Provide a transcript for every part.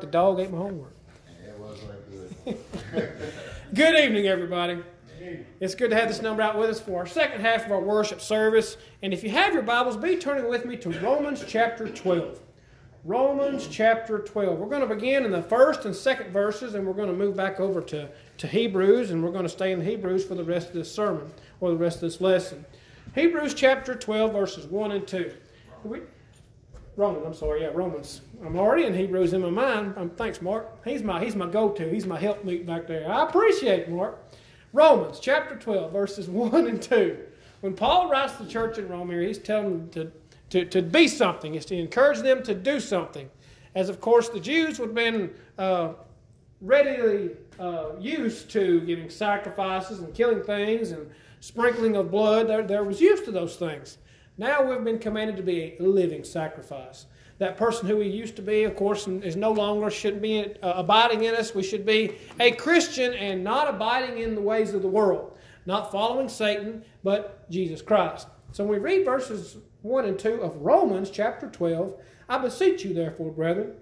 The dog ate my homework. It wasn't good. Good evening, everybody. It's good to have this number out with us for our second half of our worship service. And if you have your Bibles, be turning with me to Romans chapter 12. Romans chapter 12. We're going to begin in the first and second verses, and we're going to move back over to, to Hebrews, and we're going to stay in Hebrews for the rest of this sermon, or the rest of this lesson. Hebrews chapter 12, verses 1 and 2. We, Romans, I'm sorry, yeah, Romans. I'm already in Hebrews in my mind. Um, thanks, Mark. He's my he's my go-to. He's my helpmeet back there. I appreciate Mark. Romans chapter 12, verses 1 and 2. When Paul writes to the church in Rome here, he's telling them to, to, to be something. It's to encourage them to do something. As, of course, the Jews would have been uh, readily uh, used to giving sacrifices and killing things and sprinkling of blood. There was used to those things. Now we've been commanded to be a living sacrifice. That person who we used to be, of course, is no longer should be uh, abiding in us. We should be a Christian and not abiding in the ways of the world, not following Satan, but Jesus Christ. So when we read verses 1 and 2 of Romans chapter 12, I beseech you, therefore, brethren,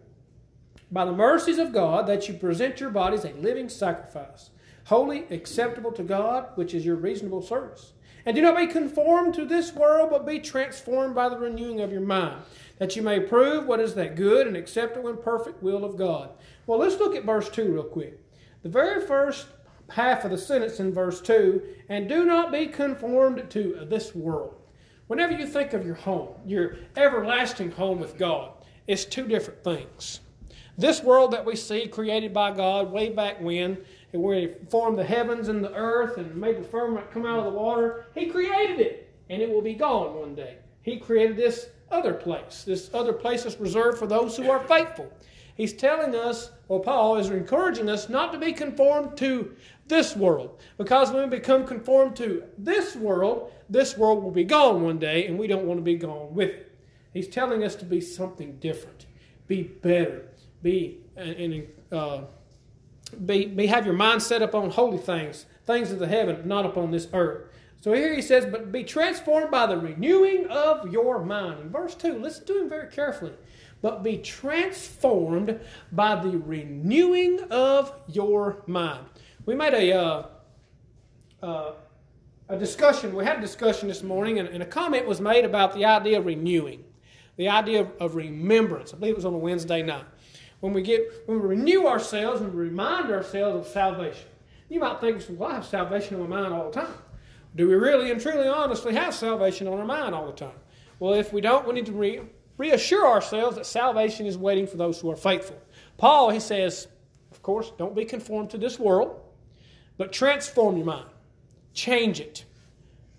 by the mercies of God, that you present your bodies a living sacrifice, holy, acceptable to God, which is your reasonable service. And do not be conformed to this world, but be transformed by the renewing of your mind, that you may prove what is that good and acceptable and perfect will of God. Well, let's look at verse 2 real quick. The very first half of the sentence in verse 2 and do not be conformed to this world. Whenever you think of your home, your everlasting home with God, it's two different things. This world that we see created by God way back when, and where He formed the heavens and the earth and made the firmament come out of the water, He created it, and it will be gone one day. He created this other place. This other place is reserved for those who are faithful. He's telling us, or Paul is encouraging us, not to be conformed to this world. Because when we become conformed to this world, this world will be gone one day, and we don't want to be gone with it. He's telling us to be something different, be better, be and uh, be, be have your mind set up on holy things, things of the heaven, not upon this earth. So here he says, but be transformed by the renewing of your mind. In verse 2, listen to him very carefully. But be transformed by the renewing of your mind. We made a, uh, uh, a discussion, we had a discussion this morning, and, and, a comment was made about the idea of renewing, the idea of, of remembrance. I believe it was on a Wednesday night when we get when we renew ourselves and remind ourselves of salvation. You might think, well, I have salvation on my mind all the time. Do we really and truly honestly have salvation on our mind all the time? Well, if we don't, we need to re- reassure ourselves that salvation is waiting for those who are faithful. Paul, he says, of course, don't be conformed to this world, but transform your mind. Change it.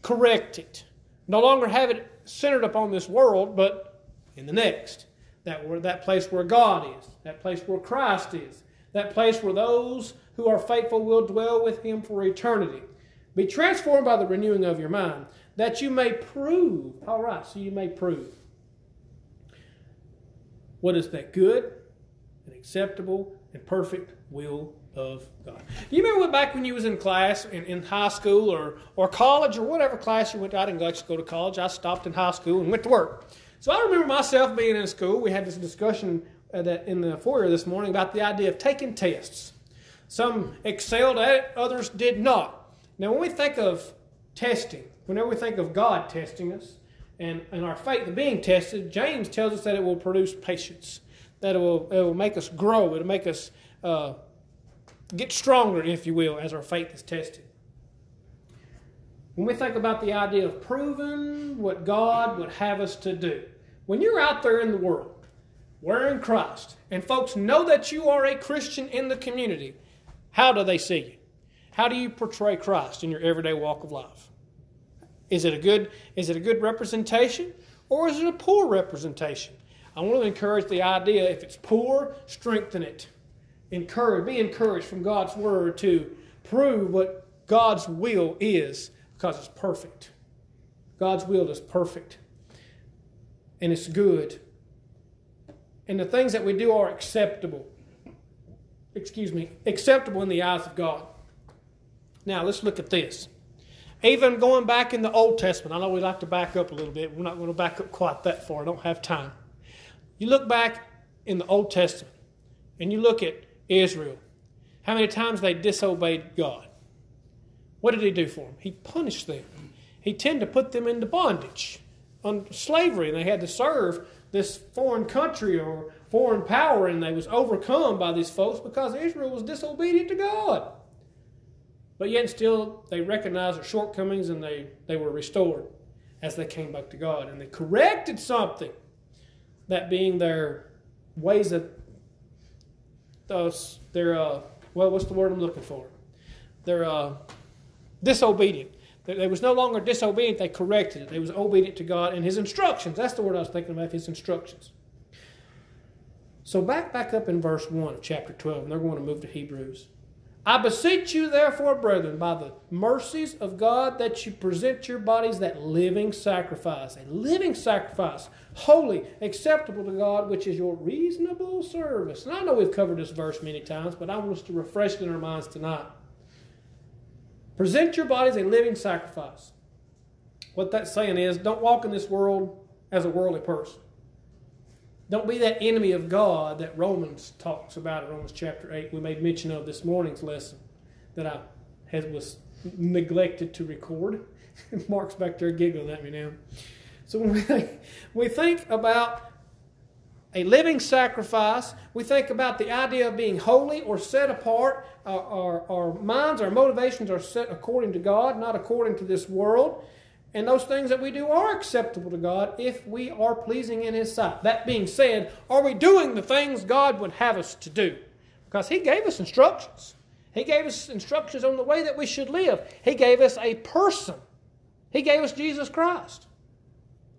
Correct it. No longer have it centered upon this world, but in the next that, where, that place where God is, that place where Christ is, that place where those who are faithful will dwell with Him for eternity. Be transformed by the renewing of your mind, that you may prove, all right, so you may prove what is that good and acceptable and perfect will of God. Do you remember back when you was in class, in, in high school or, or college or whatever class you went to? I didn't go to college. I stopped in high school and went to work. So I remember myself being in school. We had this discussion uh, that in the foyer this morning about the idea of taking tests. Some excelled at it, others did not. Now, when we think of testing, whenever we think of God testing us and, and our faith being tested, James tells us that it will produce patience, that it will, it will make us grow, it will make us uh, get stronger, if you will, as our faith is tested. When we think about the idea of proving what God would have us to do, when you're out there in the world wearing Christ and folks know that you are a Christian in the community, how do they see you? How do you portray Christ in your everyday walk of life? Is it a good, is it a good representation or is it a poor representation? I want to encourage the idea if it's poor, strengthen it. Encourage, be encouraged from God's word to prove what God's will is because it's perfect. God's will is perfect and it's good. And the things that we do are acceptable. Excuse me, acceptable in the eyes of God. Now, let's look at this. Even going back in the Old Testament, I know we like to back up a little bit. We're not going to back up quite that far. I don't have time. You look back in the Old Testament, and you look at Israel, how many times they disobeyed God. What did he do for them? He punished them. He tended to put them into bondage, on slavery, and they had to serve this foreign country or foreign power, and they was overcome by these folks because Israel was disobedient to God. But yet still they recognized their shortcomings and they, they were restored as they came back to God. And they corrected something, that being their ways of those their uh, well, what's the word I'm looking for? They're uh, disobedient. They was no longer disobedient, they corrected it. They was obedient to God and His instructions. That's the word I was thinking about, His instructions. So back back up in verse 1 of chapter 12, and they're going to move to Hebrews. I beseech you, therefore, brethren, by the mercies of God, that you present your bodies that living sacrifice, a living sacrifice, holy, acceptable to God, which is your reasonable service. And I know we've covered this verse many times, but I want us to refresh it in our minds tonight. Present your body as a living sacrifice. What that's saying is, don't walk in this world as a worldly person. Don't be that enemy of God that Romans talks about in Romans chapter 8. We made mention of this morning's lesson that I had, was neglected to record. Mark's back there giggling at me now. So when we think, we think about a living sacrifice, we think about the idea of being holy or set apart. Our, our, our minds, our motivations are set according to God, not according to this world. And those things that we do are acceptable to God if we are pleasing in His sight. That being said, are we doing the things God would have us to do? Because He gave us instructions. He gave us instructions on the way that we should live. He gave us a person. He gave us Jesus Christ.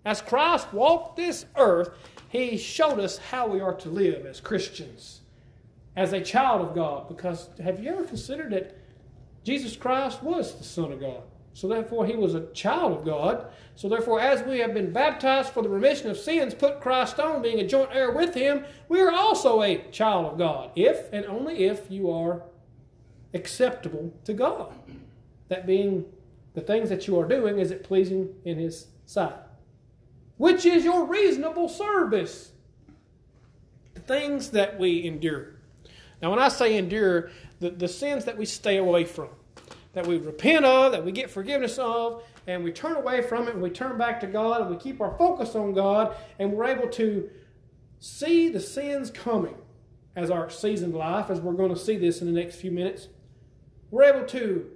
As Christ walked this earth, He showed us how we are to live as Christians, as a child of God. Because have you ever considered that Jesus Christ was the Son of God? So therefore, he was a child of God. So therefore, as we have been baptized for the remission of sins, put Christ on, being a joint heir with him, we are also a child of God, if and only if you are acceptable to God. That being the things that you are doing, is it pleasing in his sight? Which is your reasonable service. The things that we endure. Now, when I say endure, the, the sins that we stay away from that we repent of, that we get forgiveness of, and we turn away from it and we turn back to God and we keep our focus on God and we're able to see the sins coming as our seasoned life, as we're going to see this in the next few minutes. We're able to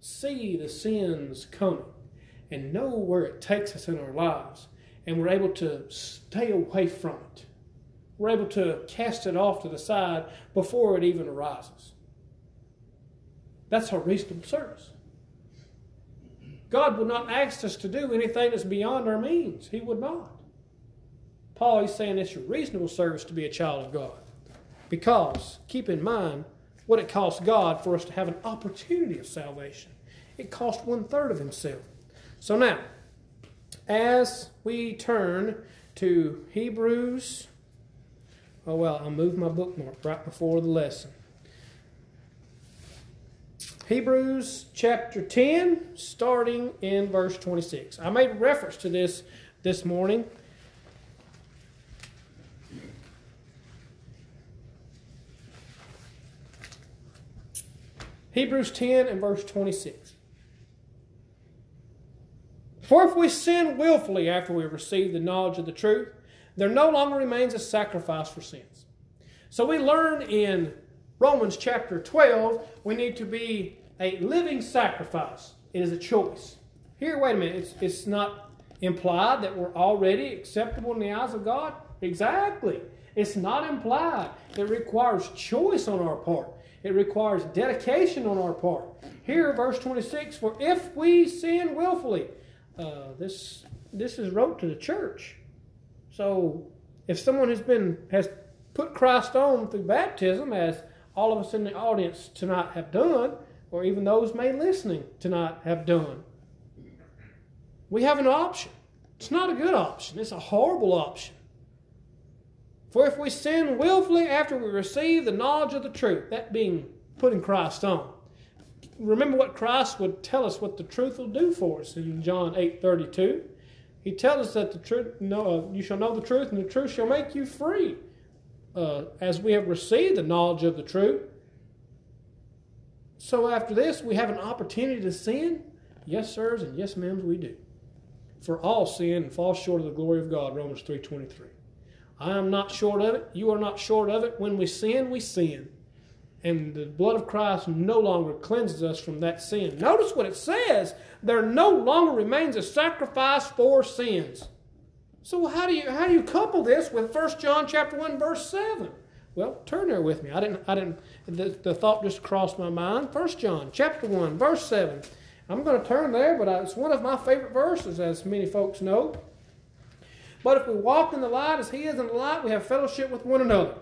see the sins coming and know where it takes us in our lives, and we're able to stay away from it. We're able to cast it off to the side before it even arises. That's our reasonable service. God would not ask us to do anything that's beyond our means. He would not. Paul is saying it's a reasonable service to be a child of God. Because, keep in mind what it costs God for us to have an opportunity of salvation. It cost one third of Himself. So now, as we turn to Hebrews, oh well, I moved my bookmark right before the lesson. Hebrews chapter 10, starting in verse 26. I made reference to this this morning. Hebrews 10 and verse 26. For if we sin willfully after we have received the knowledge of the truth, there no longer remains a sacrifice for sins. So we learn in Romans chapter 12, we need to be a living sacrifice. It is a choice. Here, wait a minute. It's, it's not implied that we're already acceptable in the eyes of God. Exactly. It's not implied. It requires choice on our part. It requires dedication on our part. Here, verse 26, for if we sin willfully, uh, this this is wrote to the church. So, if someone has been has put Christ on through baptism, as all of us in the audience tonight have done, or even those may listening tonight have done. We have an option. It's not a good option, it's a horrible option. For if we sin willfully after we receive the knowledge of the truth, that being putting Christ on. Remember what Christ would tell us what the truth will do for us in John 8 32. He tells us that the truth, no, uh, you shall know the truth, and the truth shall make you free. uh, as we have received the knowledge of the truth. So after this, we have an opportunity to sin. Yes, sirs, and yes, ma'ams, we do. For all sin and fall short of the glory of God, Romans 3.23. I am not short of it. You are not short of it. When we sin, we sin. And the blood of Christ no longer cleanses us from that sin. Notice what it says. There no longer remains a sacrifice for sins. So how do you how do you couple this with 1 John chapter 1 verse 7? Well, turn there with me. I didn't I didn't the, the thought just crossed my mind. 1 John chapter 1 verse 7. I'm going to turn there, but it's one of my favorite verses as many folks know. But if we walk in the light as he is in the light, we have fellowship with one another.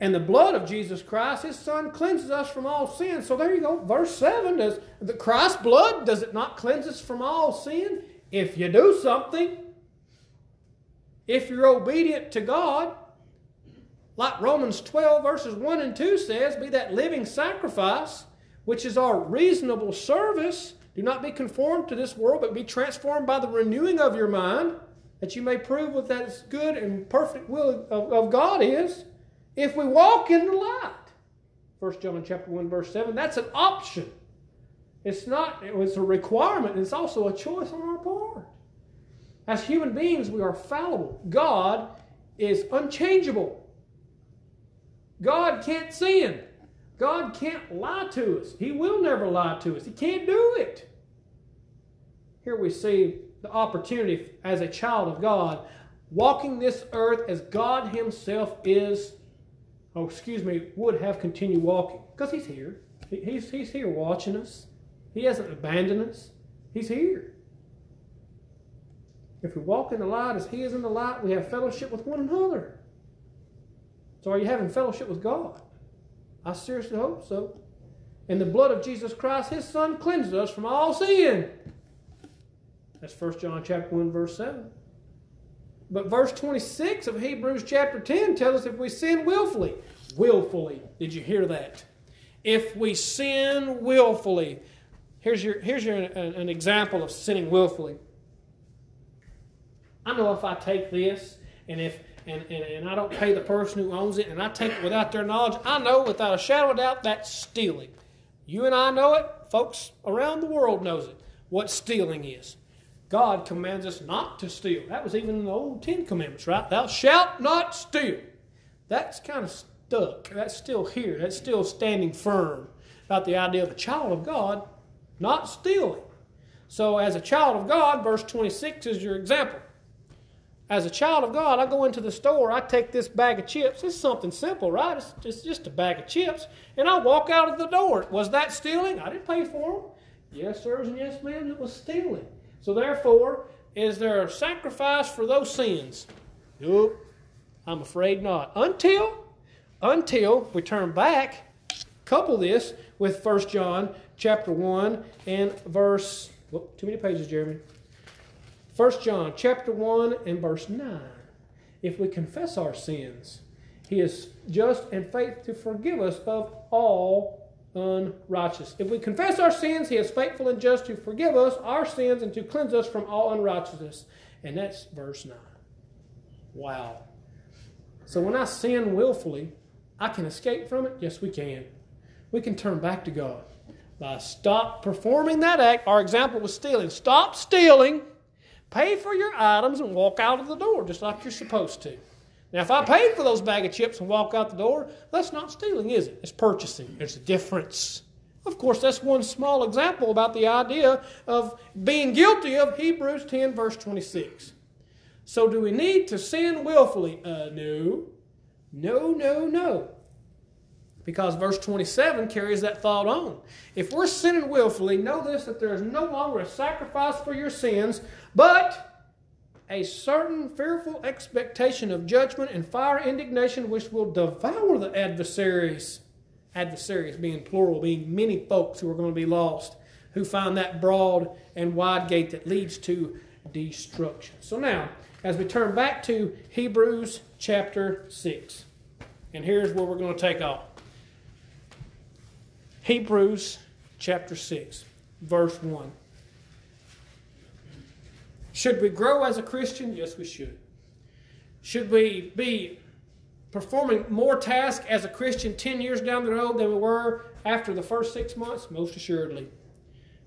And the blood of Jesus Christ, his son, cleanses us from all sin. So there you go. Verse 7 does the Christ's blood, does it not cleanse us from all sin? If you do something, if you're obedient to God, like Romans 12, verses 1 and 2 says, be that living sacrifice, which is our reasonable service. Do not be conformed to this world, but be transformed by the renewing of your mind, that you may prove what that good and perfect will of, of God is. If we walk in the light, 1 John chapter 1, verse 7, that's an option. It's not, it's a requirement, it's also a choice on our part. As human beings, we are fallible. God is unchangeable. God can't sin. God can't lie to us. He will never lie to us. He can't do it. Here we see the opportunity as a child of God, walking this earth as God Himself is, oh, excuse me, would have continued walking. Because He's here. He's, he's here watching us. He hasn't abandoned us. He's here. If we walk in the light as He is in the light, we have fellowship with one another. So, are you having fellowship with God? I seriously hope so. And the blood of Jesus Christ, His Son, cleanses us from all sin. That's 1 John chapter 1, verse 7. But verse 26 of Hebrews chapter 10 tells us if we sin willfully, willfully, did you hear that? If we sin willfully, here's your here's your an, an example of sinning willfully. I know if I take this and if and, and, and I don't pay the person who owns it and I take it without their knowledge, I know without a shadow of doubt that's stealing. You and I know it, folks around the world knows it, what stealing is. God commands us not to steal. That was even in the old Ten Commandments, right? Thou shalt not steal. That's kind of stuck. That's still here. That's still standing firm about the idea of a child of God not stealing. So, as a child of God, verse 26 is your example. As a child of God, I go into the store, I take this bag of chips. It's something simple, right? It's just, just a bag of chips. And I walk out of the door. Was that stealing? I didn't pay for them. Yes, sirs, and yes, ma'am, it was stealing. So, therefore, is there a sacrifice for those sins? Nope. I'm afraid not. Until, until we turn back, couple this with 1 John chapter 1 and verse, whoop, too many pages, Jeremy. 1 John chapter 1 and verse 9. If we confess our sins, he is just and faithful to forgive us of all unrighteous. If we confess our sins, he is faithful and just to forgive us our sins and to cleanse us from all unrighteousness. And that's verse 9. Wow. So when I sin willfully, I can escape from it? Yes, we can. We can turn back to God by stop performing that act. Our example was stealing. Stop stealing, pay for your items, and walk out of the door just like you're supposed to. Now, if I paid for those bag of chips and walk out the door, that's not stealing, is it? It's purchasing. There's a difference. Of course, that's one small example about the idea of being guilty of Hebrews 10, verse 26. So, do we need to sin willfully? Uh, no. No, no, no. Because verse 27 carries that thought on. If we're sinning willfully, know this that there is no longer a sacrifice for your sins, but a certain fearful expectation of judgment and fire indignation which will devour the adversaries. Adversaries being plural, being many folks who are going to be lost, who find that broad and wide gate that leads to destruction. So now, as we turn back to Hebrews chapter 6, and here's where we're going to take off. Hebrews chapter 6, verse 1. Should we grow as a Christian? Yes, we should. Should we be performing more tasks as a Christian 10 years down the road than we were after the first six months? Most assuredly.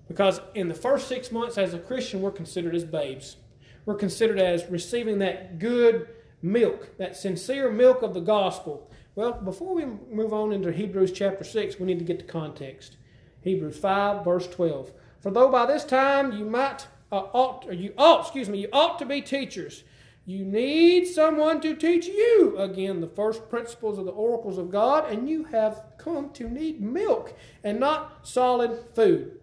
Because in the first six months as a Christian, we're considered as babes. We're considered as receiving that good milk, that sincere milk of the gospel. Well, before we move on into Hebrews chapter 6, we need to get the context. Hebrews 5, verse 12. For though by this time you might uh, ought, or you ought, excuse me, you ought to be teachers, you need someone to teach you again the first principles of the oracles of God, and you have come to need milk and not solid food.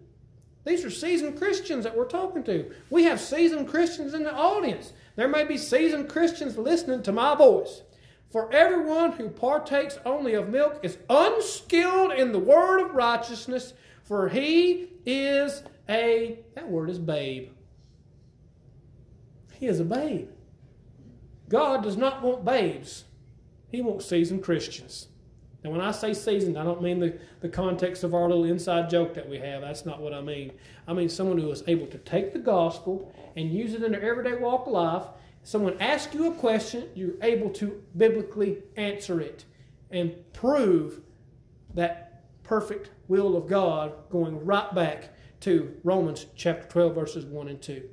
These are seasoned Christians that we're talking to. We have seasoned Christians in the audience. There may be seasoned Christians listening to my voice. For everyone who partakes only of milk is unskilled in the word of righteousness, for he is a, that word is babe. He is a babe. God does not want babes, He wants seasoned Christians. And when I say seasoned, I don't mean the, the context of our little inside joke that we have. That's not what I mean. I mean someone who is able to take the gospel and use it in their everyday walk of life. Someone asks you a question, you're able to biblically answer it and prove that perfect will of God going right back to Romans chapter 12, verses 1 and 2.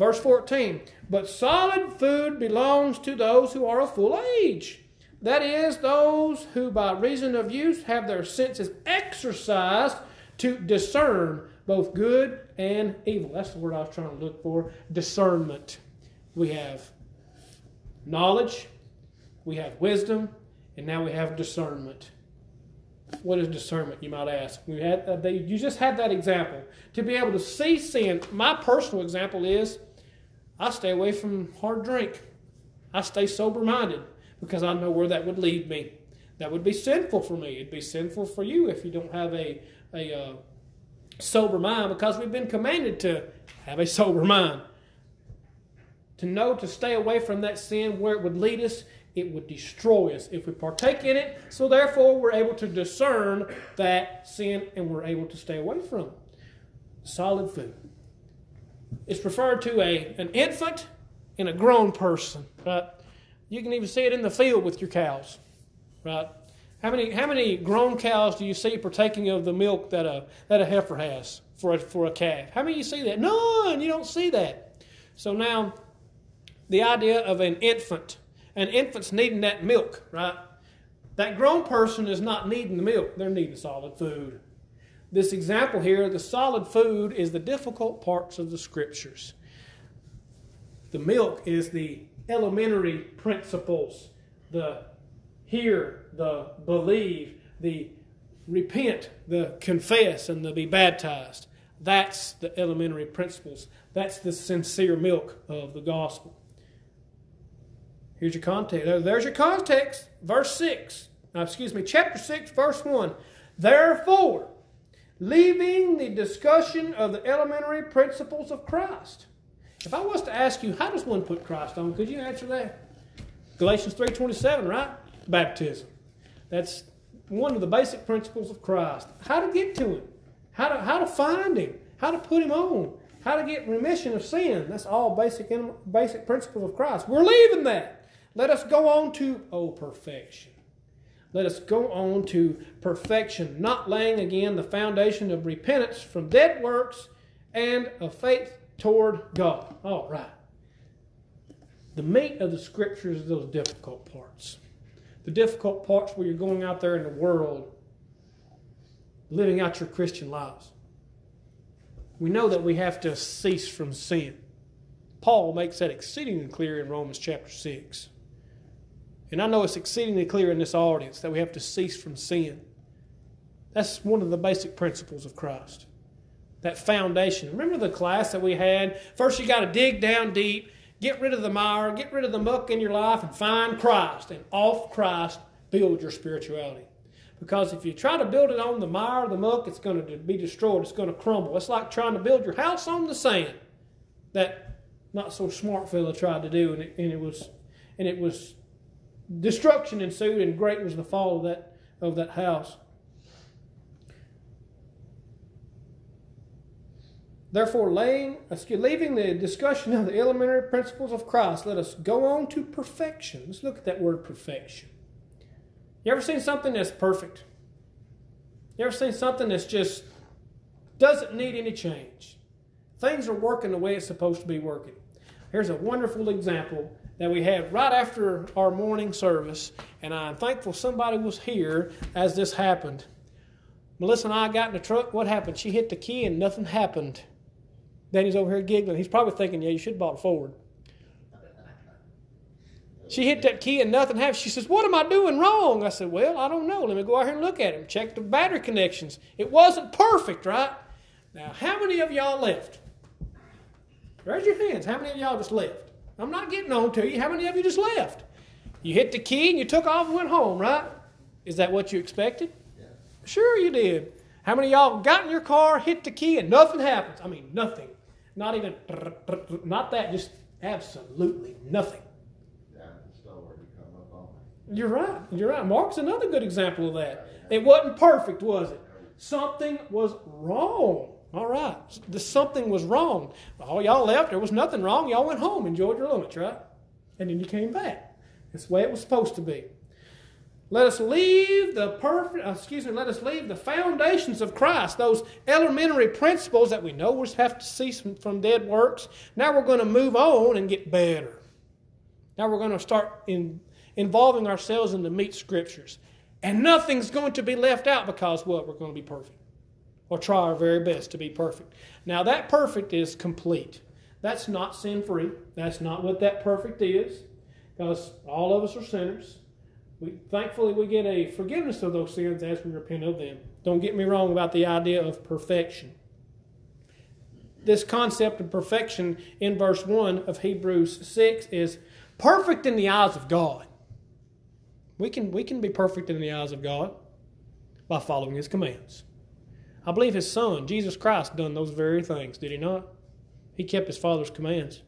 Verse 14, but solid food belongs to those who are of full age that is, those who by reason of use have their senses exercised to discern both good and evil. That's the word I was trying to look for discernment. We have knowledge, we have wisdom, and now we have discernment. What is discernment, you might ask? We had, uh, they, you just had that example. To be able to see sin, my personal example is I stay away from hard drink, I stay sober minded because I know where that would lead me. That would be sinful for me. It'd be sinful for you if you don't have a, a uh, sober mind because we've been commanded to have a sober mind. To know to stay away from that sin where it would lead us, it would destroy us if we partake in it. So, therefore, we're able to discern that sin and we're able to stay away from it. Solid food. It's referred to a, an infant and a grown person. Right? You can even see it in the field with your cows, right? How many, how many grown cows do you see partaking of the milk that a, that a heifer has for a, for a calf? How many you see that? None. You don't see that. So now, the idea of an infant, an infant's needing that milk, right? That grown person is not needing the milk, they're needing solid food. This example here, the solid food is the difficult parts of the scriptures. The milk is the elementary principles the hear, the believe, the repent, the confess, and the be baptized. That's the elementary principles. That's the sincere milk of the gospel. Here's your context. There's your context. Verse 6. Now, excuse me, chapter 6, verse 1. Therefore, leaving the discussion of the elementary principles of Christ, if I was to ask you, how does one put Christ on? Could you answer that? Galatians 3.27, right? Baptism. That's one of the basic principles of Christ. How to get to Him. How to, how to find Him. How to put Him on. How to get remission of sin. That's all basic, basic principles of Christ. We're leaving that. Let us go on to, oh, perfection. Let us go on to perfection, not laying again the foundation of repentance from dead works and of faith toward God. All right. The meat of the scriptures is those difficult parts. The difficult parts where you're going out there in the world, living out your Christian lives. We know that we have to cease from sin. Paul makes that exceedingly clear in Romans chapter 6. And I know it's exceedingly clear in this audience that we have to cease from sin. That's one of the basic principles of Christ that foundation. Remember the class that we had? First, you got to dig down deep, get rid of the mire, get rid of the muck in your life, and find Christ. And off Christ, build your spirituality. Because if you try to build it on the mire, the muck, it's going to be destroyed. It's going to crumble. It's like trying to build your house on the sand. That not so smart fellow tried to do, and it, and it was, and it was destruction ensued, and great was the fall of that of that house. Therefore, laying, leaving the discussion of the elementary principles of Christ, let us go on to perfection. Let's look at that word perfection. You ever seen something that's perfect? You ever seen something that's just doesn't need any change? Things are working the way it's supposed to be working. Here's a wonderful example that we had right after our morning service, and I'm thankful somebody was here as this happened. Melissa and I got in the truck. What happened? She hit the key and nothing happened. Danny's over here giggling. He's probably thinking, yeah, you should have bought Ford. She hit that key and nothing happened. She says, What am I doing wrong? I said, Well, I don't know. Let me go out here and look at him. Check the battery connections. It wasn't perfect, right? Now, how many of y'all left? Raise your hands. How many of y'all just left? I'm not getting on to you. How many of you just left? You hit the key and you took off and went home, right? Is that what you expected? Yeah. Sure, you did. How many of y'all got in your car, hit the key, and nothing happens? I mean, nothing. Not even, not that, just absolutely nothing. Down at the store, come up on. You're right. You're right. Mark's another good example of that. It wasn't perfect, was it? Something was wrong. All right. The something was wrong. All y'all left. There was nothing wrong. Y'all went home, enjoyed your lunch, right? And then you came back. That's the way it was supposed to be. Let us leave the perfect, uh, excuse me, let us leave the foundations of Christ, those elementary principles that we know we have to cease from, dead works. Now we're going to move on and get better. Now we're going to start in, involving ourselves in the meat scriptures. And nothing's going to be left out because what? We're going to be perfect. Or try our very best to be perfect. Now that perfect is complete. That's not sin free. That's not what that perfect is. Because all of us are sinners. We, thankfully, we get a forgiveness of those sins as we repent of them. Don't get me wrong about the idea of perfection. This concept of perfection in verse 1 of Hebrews 6 is perfect in the eyes of God. We can, we can be perfect in the eyes of God by following His commands. I believe His Son, Jesus Christ, done those very things, did He not? He kept His Father's commands.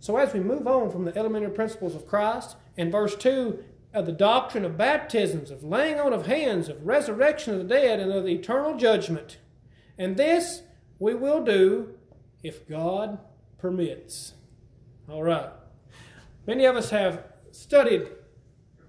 So, as we move on from the elementary principles of Christ, in verse 2, of the doctrine of baptisms, of laying on of hands, of resurrection of the dead, and of the eternal judgment. And this we will do if God permits. All right. Many of us have studied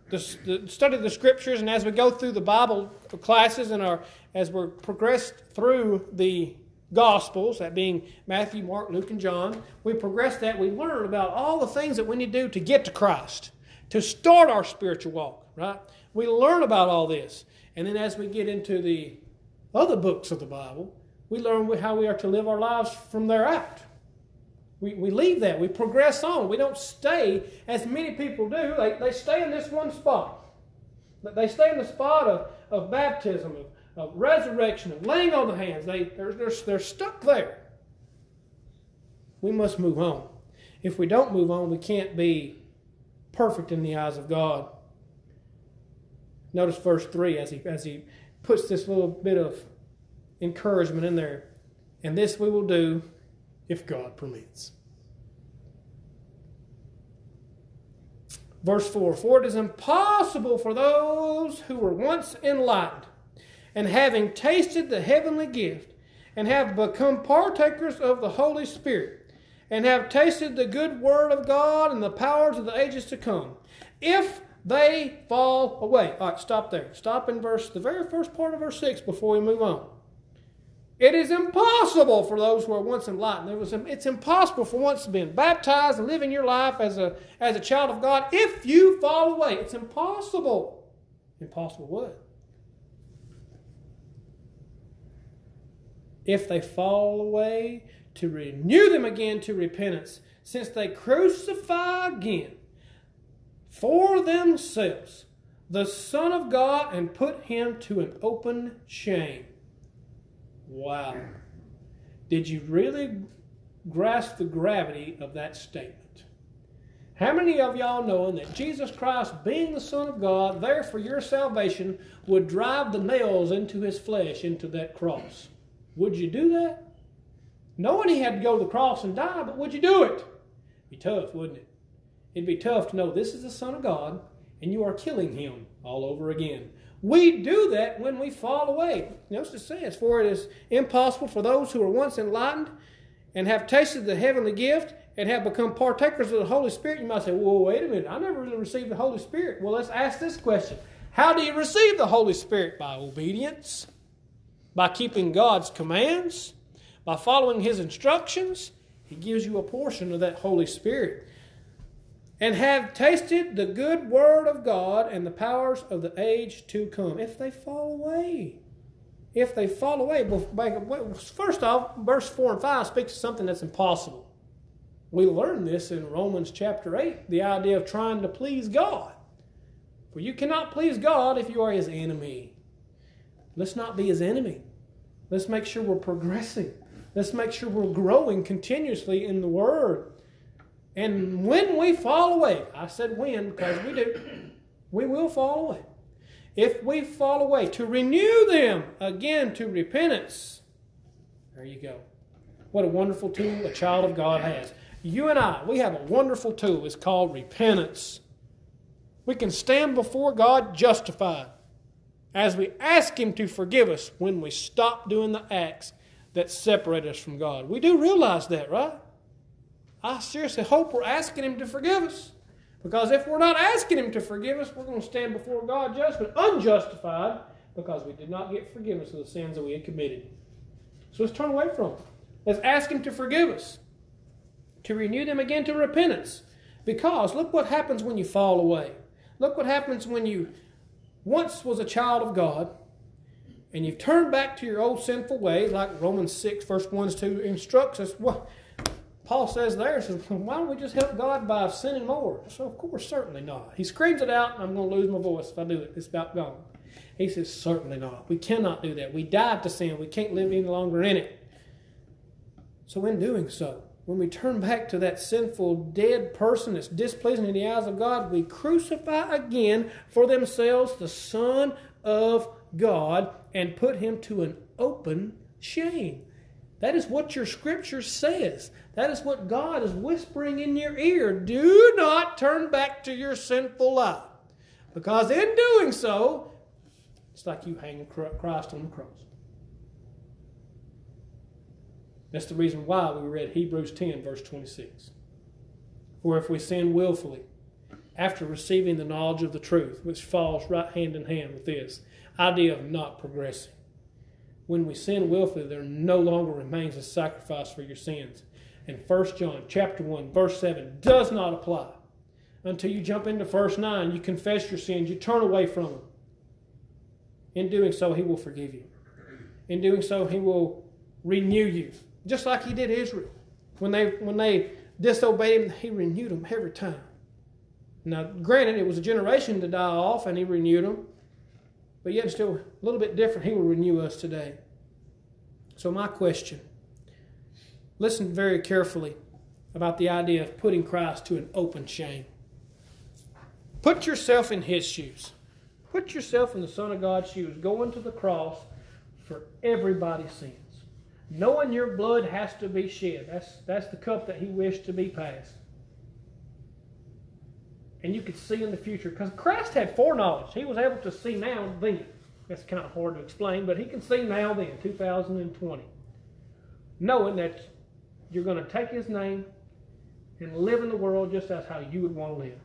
the, the, of the scriptures, and as we go through the Bible classes and our as we're progressed through the Gospels, that being Matthew, Mark, Luke, and John, we progress that. We learn about all the things that we need to do to get to Christ, to start our spiritual walk, right? We learn about all this. And then as we get into the other books of the Bible, we learn how we are to live our lives from there out. We, we leave that. We progress on. We don't stay, as many people do, they, they stay in this one spot. They stay in the spot of, of baptism, of, of resurrection, of laying on the hands. They, they're, they're, they're stuck there. We must move on. If we don't move on, we can't be perfect in the eyes of God. Notice verse 3 as he, as he puts this little bit of encouragement in there. And this we will do if God permits. Verse 4 For it is impossible for those who were once enlightened, and having tasted the heavenly gift, and have become partakers of the Holy Spirit, and have tasted the good word of God and the powers of the ages to come, if they fall away. All right, stop there. Stop in verse the very first part of verse 6 before we move on. It is impossible for those who are once enlightened. It was, it's impossible for once to be baptized and living your life as a, as a child of God if you fall away. It's impossible. Impossible what? If they fall away, to renew them again to repentance, since they crucify again for themselves the Son of God and put him to an open shame. Wow. Did you really grasp the gravity of that statement? How many of y'all knowing that Jesus Christ, being the Son of God, there for your salvation, would drive the nails into his flesh, into that cross? Would you do that? Knowing he had to go to the cross and die, but would you do it? Be tough, wouldn't it? It'd be tough to know this is the Son of God and you are killing him all over again. We do that when we fall away. Notice it says, For it is impossible for those who were once enlightened and have tasted the heavenly gift and have become partakers of the Holy Spirit, you might say, well, wait a minute, I never really received the Holy Spirit. Well, let's ask this question How do you receive the Holy Spirit? By obedience, by keeping God's commands, by following His instructions. He gives you a portion of that Holy Spirit. And have tasted the good word of God and the powers of the age to come. If they fall away, if they fall away, first off, verse 4 and 5 speaks to something that's impossible. We learn this in Romans chapter 8 the idea of trying to please God. For you cannot please God if you are his enemy. Let's not be his enemy. Let's make sure we're progressing. Let's make sure we're growing continuously in the Word. And when we fall away, I said when because we do, we will fall away. If we fall away, to renew them again to repentance. There you go. What a wonderful tool a child of God has. You and I, we have a wonderful tool. It's called repentance. We can stand before God justified as we ask Him to forgive us when we stop doing the acts that separate us from God. We do realize that, right? I seriously hope we're asking Him to forgive us. Because if we're not asking Him to forgive us, we're going to stand before God judgment unjustified because we did not get forgiveness of the sins that we had committed. So let's turn away from them. Let's ask Him to forgive us, to renew them again to repentance. Because look what happens when you fall away. Look what happens when you once was a child of God and you've turned back to your old sinful ways, like Romans 6, verse 1 2 instructs us. Well, Paul says there, says, why don't we just help God by sinning more? So, of course, certainly not. He screams it out, and I'm going to lose my voice if I do it. It's about gone. He says, certainly not. We cannot do that. We died to sin. We can't live any longer in it. So, in doing so, when we turn back to that sinful, dead person that's displeasing in the eyes of God, we crucify again for themselves the Son of God and put him to an open shame. That is what your scripture says. That is what God is whispering in your ear. Do not turn back to your sinful life. Because in doing so, it's like you hang Christ on the cross. That's the reason why we read Hebrews 10, verse 26. For if we sin willfully, after receiving the knowledge of the truth, which falls right hand in hand with this idea of not progressing, when we sin willfully, there no longer remains a sacrifice for your sins. And 1 John chapter 1, verse 7 does not apply until you jump into verse 9. You confess your sins, you turn away from them. In doing so, he will forgive you. In doing so, he will renew you. Just like he did Israel. When they when they disobeyed him, he renewed them every time. Now, granted, it was a generation to die off, and he renewed them. But yet, still a little bit different. He will renew us today. So, my question listen very carefully about the idea of putting Christ to an open shame. Put yourself in his shoes. Put yourself in the Son of God's shoes, going to the cross for everybody's sins. Knowing your blood has to be shed. That's, that's the cup that he wished to be passed and you could see in the future because Christ had foreknowledge. He was able to see now then. That's kind of hard to explain, but he can see now then, 2020, knowing that you're going to take his name and live in the world just as how you would want to live.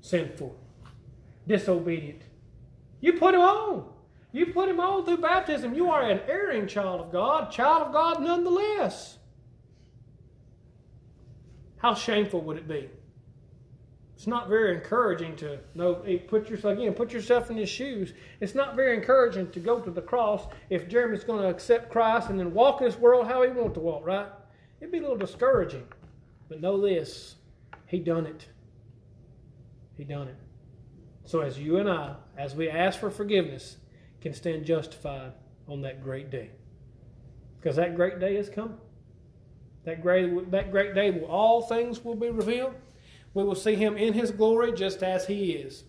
Sinful, disobedient. You put him on. You put him on through baptism. You are an erring child of God, child of God nonetheless. How shameful would it be? It's not very encouraging to know. Put yourself again. Put yourself in his shoes. It's not very encouraging to go to the cross if Jeremy's going to accept Christ and then walk this world how he wants to walk. Right? It'd be a little discouraging. But know this: He done it. He done it. So as you and I, as we ask for forgiveness, can stand justified on that great day, because that great day is coming. That great that great day, will all things will be revealed we will see him in his glory just as he is.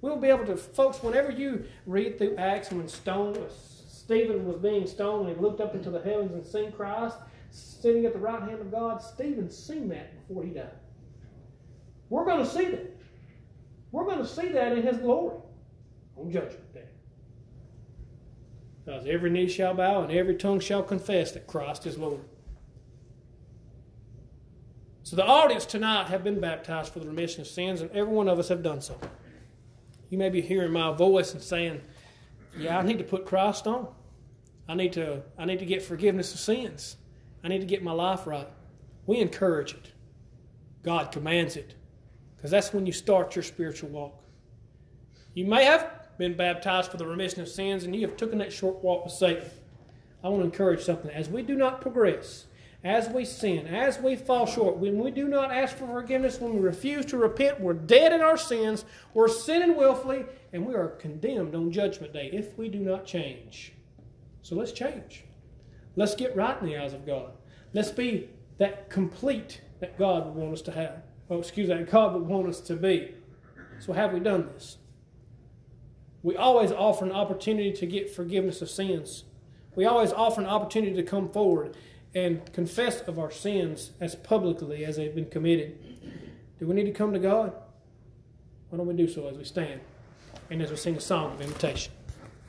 We'll be able to, folks, whenever you read through Acts when Stone, Stephen was being stoned and he looked up into the heavens and seen Christ sitting at the right hand of God, Stephen seen that before he died. We're going to see that. We're going to see that in his glory on Judgment Day. Because every knee shall bow and every tongue shall confess that Christ is Lord. So the audience tonight have been baptized for the remission of sins, and every one of us have done so. You may be hearing my voice and saying, "Yeah, I need to put Christ on. I need to. I need to get forgiveness of sins. I need to get my life right." We encourage it. God commands it, because that's when you start your spiritual walk. You may have been baptized for the remission of sins, and you have taken that short walk with Satan. I want to encourage something. As we do not progress, as we sin, as we fall short, when we do not ask for forgiveness, when we refuse to repent, we're dead in our sins, we're sinning willfully, and we are condemned on Judgment Day if we do not change. So let's change. Let's get right in the eyes of God. Let's be that complete that God would want us to have. Oh, excuse that God would want us to be. So have we done this? We always offer an opportunity to get forgiveness of sins. We always offer an opportunity to come forward and confess of our sins as publicly as they've been committed. Do we need to come to God? Why don't we do so as we stand and as we sing a song of invitation?